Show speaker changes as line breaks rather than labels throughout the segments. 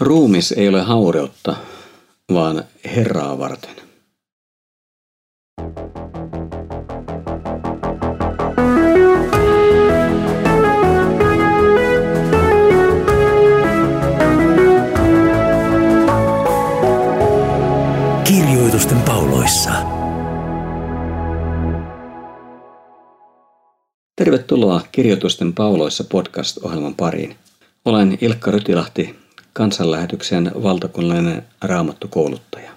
Ruumis ei ole haureutta, vaan Herraa varten.
Kirjoitusten pauloissa.
Tervetuloa Kirjoitusten pauloissa podcast-ohjelman pariin. Olen Ilkka Rytilahti, kansanlähetyksen valtakunnallinen raamattukouluttaja.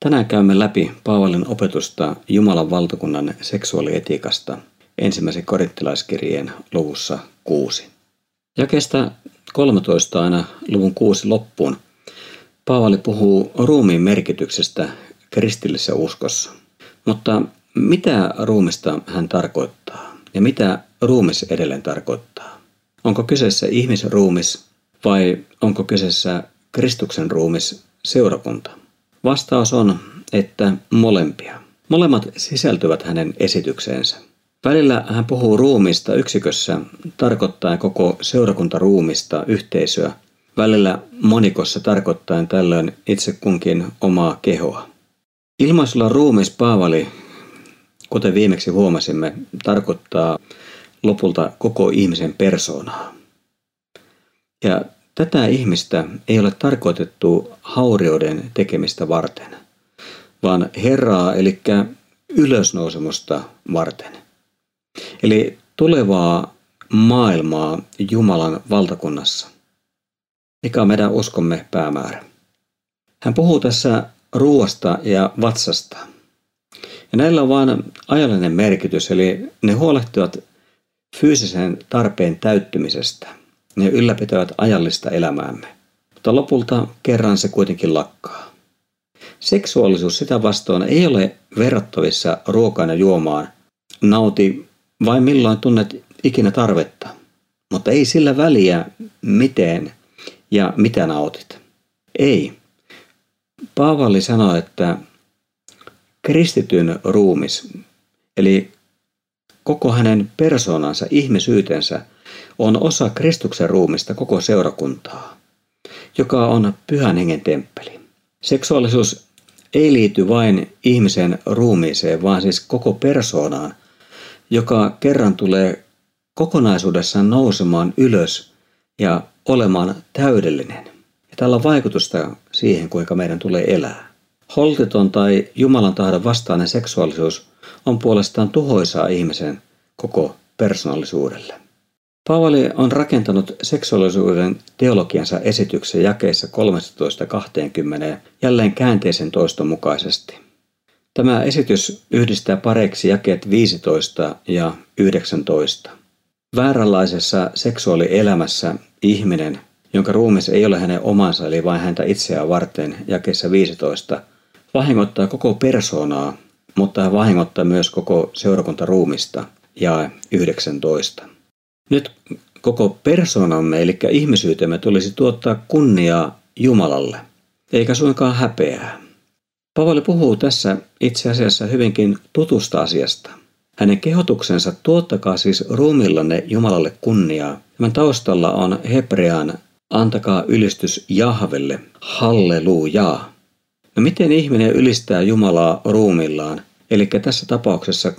Tänään käymme läpi Paavalin opetusta Jumalan valtakunnan seksuaalietiikasta ensimmäisen korinttilaiskirjeen luvussa 6. Jakeesta 13 aina luvun 6 loppuun Paavali puhuu ruumiin merkityksestä kristillisessä uskossa. Mutta mitä ruumista hän tarkoittaa ja mitä ruumis edelleen tarkoittaa? Onko kyseessä ihmisruumis vai onko kyseessä Kristuksen ruumis seurakunta? Vastaus on, että molempia. Molemmat sisältyvät hänen esitykseensä. Välillä hän puhuu ruumista yksikössä tarkoittaa koko seurakuntaruumista yhteisöä, välillä monikossa tarkoittaen tällöin itse kunkin omaa kehoa. Ilmaisulla ruumis Paavali, kuten viimeksi huomasimme, tarkoittaa lopulta koko ihmisen persoonaa. Ja tätä ihmistä ei ole tarkoitettu haurioiden tekemistä varten, vaan Herraa eli ylösnousemusta varten. Eli tulevaa maailmaa Jumalan valtakunnassa. Mikä on meidän uskomme päämäärä? Hän puhuu tässä ruoasta ja vatsasta. Ja näillä on vain ajallinen merkitys, eli ne huolehtivat fyysisen tarpeen täyttymisestä – ne ylläpitävät ajallista elämäämme, mutta lopulta kerran se kuitenkin lakkaa. Seksuaalisuus sitä vastoin ei ole verrattavissa ruokaan ja juomaan. Nauti vain milloin tunnet ikinä tarvetta, mutta ei sillä väliä miten ja mitä nautit. Ei. Paavali sanoi, että kristityn ruumis, eli koko hänen persoonansa, ihmisyytensä – on osa Kristuksen ruumista koko seurakuntaa, joka on pyhän hengen temppeli. Seksuaalisuus ei liity vain ihmisen ruumiiseen, vaan siis koko persoonaan, joka kerran tulee kokonaisuudessaan nousemaan ylös ja olemaan täydellinen. Ja tällä on vaikutusta siihen, kuinka meidän tulee elää. Holtiton tai Jumalan tahdon vastainen seksuaalisuus on puolestaan tuhoisaa ihmisen koko persoonallisuudelle. Paavali on rakentanut seksuaalisuuden teologiansa esityksen jakeissa 13.20 jälleen käänteisen toiston mukaisesti. Tämä esitys yhdistää pareiksi jakeet 15 ja 19. Vääränlaisessa seksuaalielämässä ihminen, jonka ruumis ei ole hänen omansa eli vain häntä itseään varten, jakeessa 15, vahingoittaa koko persoonaa, mutta hän vahingoittaa myös koko seurakuntaruumista, ja 19. Nyt koko persoonamme, eli ihmisyytemme, tulisi tuottaa kunniaa Jumalalle, eikä suinkaan häpeää. Pavali puhuu tässä itse asiassa hyvinkin tutusta asiasta. Hänen kehotuksensa tuottakaa siis ruumillanne Jumalalle kunniaa. Tämän taustalla on Hebrean antakaa ylistys Jahvelle, hallelujaa. No miten ihminen ylistää Jumalaa ruumillaan, eli tässä tapauksessa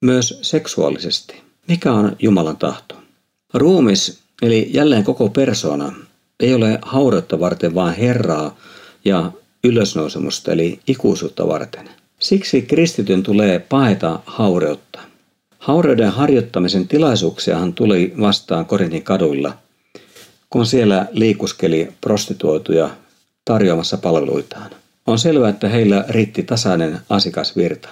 myös seksuaalisesti? Mikä on Jumalan tahto? Ruumis, eli jälleen koko persona, ei ole haureutta varten, vaan Herraa ja ylösnousemusta, eli ikuisuutta varten. Siksi kristityn tulee paeta haureutta. Haureuden harjoittamisen tilaisuuksiahan tuli vastaan Korintin kaduilla, kun siellä liikuskeli prostituoituja tarjoamassa palveluitaan. On selvää, että heillä riitti tasainen asiakasvirta.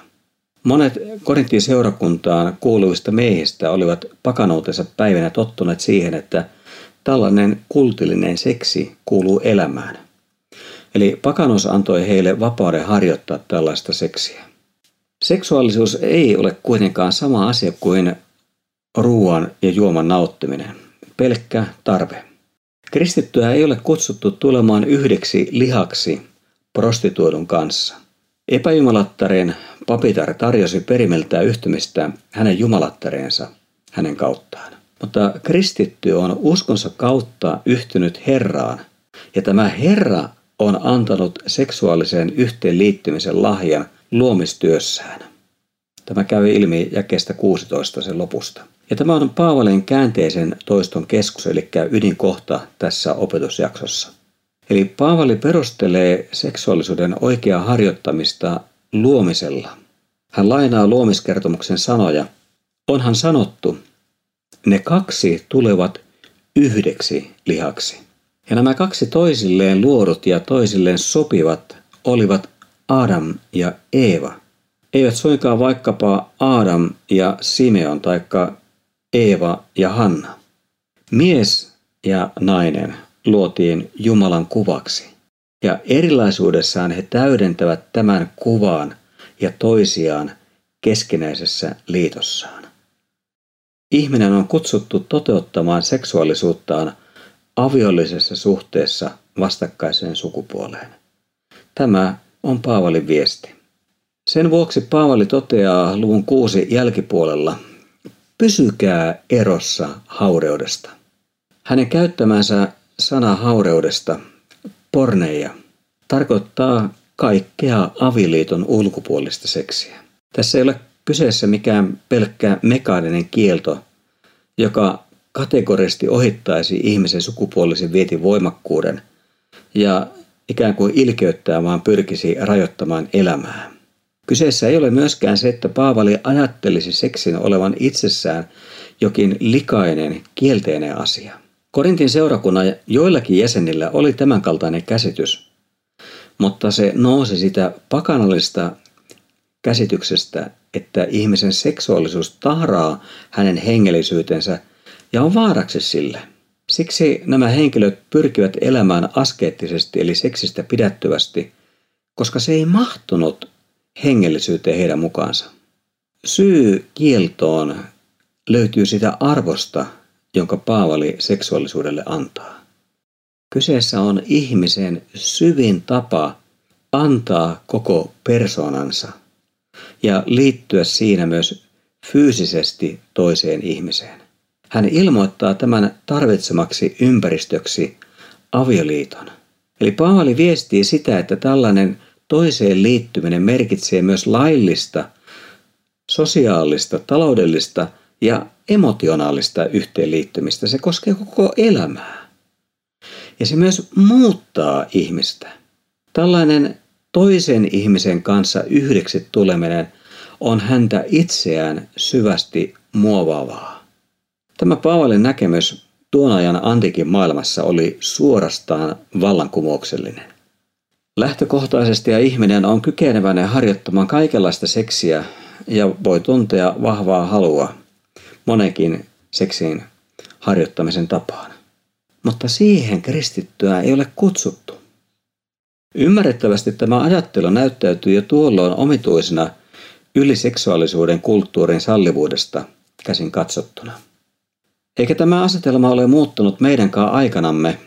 Monet Korintin seurakuntaan kuuluvista miehistä olivat pakanoutensa päivänä tottuneet siihen, että tällainen kultillinen seksi kuuluu elämään. Eli pakanus antoi heille vapauden harjoittaa tällaista seksiä. Seksuaalisuus ei ole kuitenkaan sama asia kuin ruoan ja juoman nauttiminen, pelkkä tarve. Kristittyä ei ole kutsuttu tulemaan yhdeksi lihaksi prostituodun kanssa – Epäjumalattareen papitar tarjosi perimältään yhtymistä hänen jumalattareensa hänen kauttaan. Mutta kristitty on uskonsa kautta yhtynyt Herraan Ja tämä Herra on antanut seksuaalisen yhteenliittymisen lahjan luomistyössään. Tämä käy ilmi jakeesta 16 sen lopusta. Ja tämä on Paavalin käänteisen toiston keskus, eli ydinkohta tässä opetusjaksossa. Eli Paavali perustelee seksuaalisuuden oikeaa harjoittamista luomisella. Hän lainaa luomiskertomuksen sanoja. Onhan sanottu, ne kaksi tulevat yhdeksi lihaksi. Ja nämä kaksi toisilleen luodut ja toisilleen sopivat olivat Adam ja Eeva. Eivät suinkaan vaikkapa Adam ja Simeon taikka Eeva ja Hanna. Mies ja nainen luotiin Jumalan kuvaksi. Ja erilaisuudessaan he täydentävät tämän kuvaan ja toisiaan keskinäisessä liitossaan. Ihminen on kutsuttu toteuttamaan seksuaalisuuttaan aviollisessa suhteessa vastakkaiseen sukupuoleen. Tämä on Paavalin viesti. Sen vuoksi Paavali toteaa luvun kuusi jälkipuolella, pysykää erossa haureudesta. Hänen käyttämänsä sana haureudesta, porneja, tarkoittaa kaikkea aviliiton ulkopuolista seksiä. Tässä ei ole kyseessä mikään pelkkä mekaaninen kielto, joka kategorisesti ohittaisi ihmisen sukupuolisen vietin voimakkuuden ja ikään kuin ilkeyttää vaan pyrkisi rajoittamaan elämää. Kyseessä ei ole myöskään se, että Paavali ajattelisi seksin olevan itsessään jokin likainen, kielteinen asia. Korintin seurakunnan joillakin jäsenillä oli tämänkaltainen käsitys, mutta se nousi sitä pakanallista käsityksestä, että ihmisen seksuaalisuus tahraa hänen hengellisyytensä ja on vaaraksi sille. Siksi nämä henkilöt pyrkivät elämään askeettisesti eli seksistä pidättyvästi, koska se ei mahtunut hengellisyyteen heidän mukaansa. Syy kieltoon löytyy sitä arvosta, jonka Paavali seksuaalisuudelle antaa. Kyseessä on ihmisen syvin tapa antaa koko persoonansa ja liittyä siinä myös fyysisesti toiseen ihmiseen. Hän ilmoittaa tämän tarvitsemaksi ympäristöksi avioliiton. Eli Paavali viestii sitä, että tällainen toiseen liittyminen merkitsee myös laillista, sosiaalista, taloudellista ja emotionaalista yhteenliittymistä. Se koskee koko elämää. Ja se myös muuttaa ihmistä. Tällainen toisen ihmisen kanssa yhdeksi tuleminen on häntä itseään syvästi muovaavaa. Tämä Paavalin näkemys tuon ajan antiikin maailmassa oli suorastaan vallankumouksellinen. Lähtökohtaisesti ja ihminen on kykeneväinen harjoittamaan kaikenlaista seksiä ja voi tuntea vahvaa halua monenkin seksin harjoittamisen tapaan. Mutta siihen kristittyä ei ole kutsuttu. Ymmärrettävästi tämä ajattelu näyttäytyy jo tuolloin omituisena yliseksuaalisuuden kulttuurin sallivuudesta käsin katsottuna. Eikä tämä asetelma ole muuttunut meidänkään aikanamme,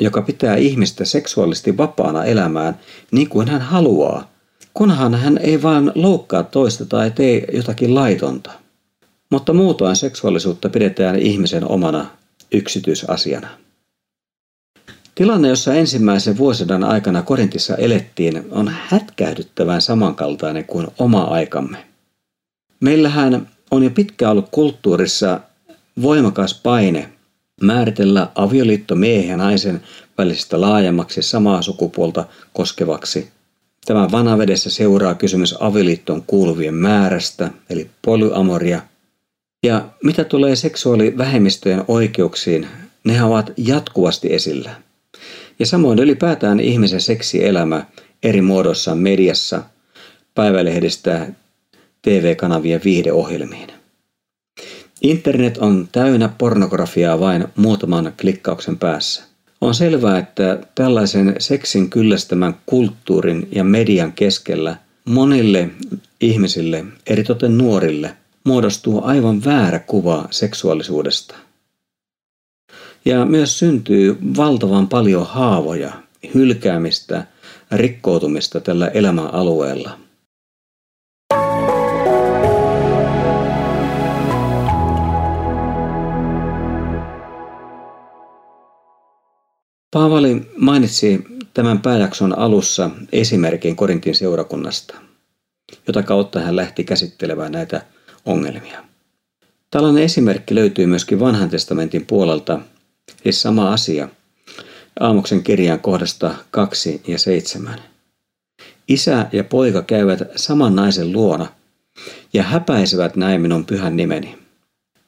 joka pitää ihmistä seksuaalisesti vapaana elämään niin kuin hän haluaa, kunhan hän ei vaan loukkaa toista tai tee jotakin laitonta. Mutta muutoin seksuaalisuutta pidetään ihmisen omana yksityisasiana. Tilanne, jossa ensimmäisen vuosisadan aikana Korintissa elettiin, on hätkähdyttävän samankaltainen kuin oma aikamme. Meillähän on jo pitkään ollut kulttuurissa voimakas paine määritellä avioliitto miehen ja naisen välisestä laajemmaksi samaa sukupuolta koskevaksi. Tämän vanavedessä seuraa kysymys avioliittoon kuuluvien määrästä, eli polyamoria. Ja mitä tulee seksuaalivähemmistöjen oikeuksiin, ne ovat jatkuvasti esillä. Ja samoin ylipäätään ihmisen seksielämä eri muodossa mediassa, päivälehdistä, TV-kanavien viihdeohjelmiin. Internet on täynnä pornografiaa vain muutaman klikkauksen päässä. On selvää, että tällaisen seksin kyllästämän kulttuurin ja median keskellä monille ihmisille, eritoten nuorille, muodostuu aivan väärä kuva seksuaalisuudesta. Ja myös syntyy valtavan paljon haavoja, hylkäämistä, rikkoutumista tällä elämän alueella. Paavali mainitsi tämän pääjakson alussa esimerkin Korintin seurakunnasta, jota kautta hän lähti käsittelemään näitä ongelmia. Tällainen esimerkki löytyy myöskin vanhan testamentin puolelta, siis sama asia, Aamuksen kirjan kohdasta 2 ja 7. Isä ja poika käyvät saman naisen luona ja häpäisevät näin minun pyhän nimeni.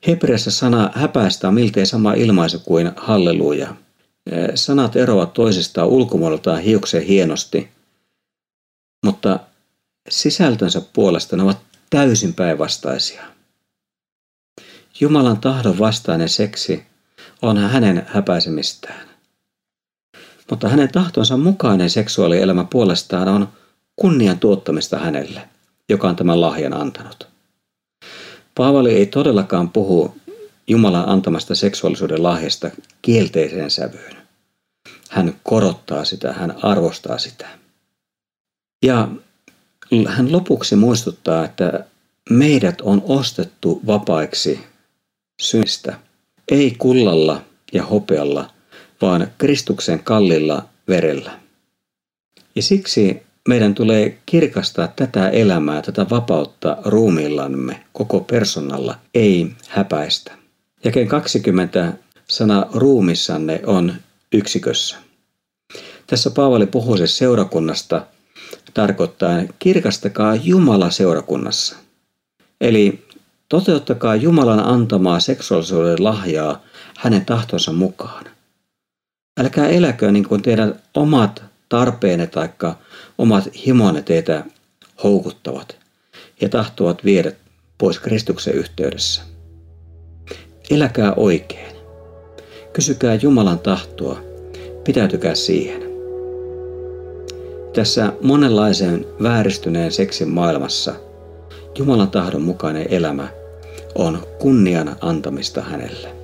Hebreassa sana häpäistä miltei sama ilmaisu kuin halleluja. Sanat eroavat toisistaan ulkomuodoltaan hiukseen hienosti, mutta sisältönsä puolesta ne ovat täysin päinvastaisia. Jumalan tahdon vastainen seksi on hänen häpäisemistään. Mutta hänen tahtonsa mukainen seksuaalielämä puolestaan on kunnian tuottamista hänelle, joka on tämän lahjan antanut. Paavali ei todellakaan puhu Jumalan antamasta seksuaalisuuden lahjasta kielteiseen sävyyn. Hän korottaa sitä, hän arvostaa sitä. Ja hän lopuksi muistuttaa, että meidät on ostettu vapaiksi syistä, ei kullalla ja hopealla, vaan Kristuksen kallilla verellä. Ja siksi meidän tulee kirkastaa tätä elämää, tätä vapautta ruumiillamme, koko personalla, ei häpäistä. Jaken 20 sana ruumissanne on yksikössä. Tässä Paavali puhuu seurakunnasta, tarkoittaa kirkastakaa Jumala seurakunnassa. Eli toteuttakaa Jumalan antamaa seksuaalisuuden lahjaa hänen tahtonsa mukaan. Älkää eläkö niin kuin teidän omat tarpeenne tai omat himonne teitä houkuttavat ja tahtovat viedä pois Kristuksen yhteydessä. Eläkää oikein. Kysykää Jumalan tahtoa. Pitäytykää siihen. Tässä monenlaisen vääristyneen seksin maailmassa Jumalan tahdon mukainen elämä on kunnian antamista hänelle.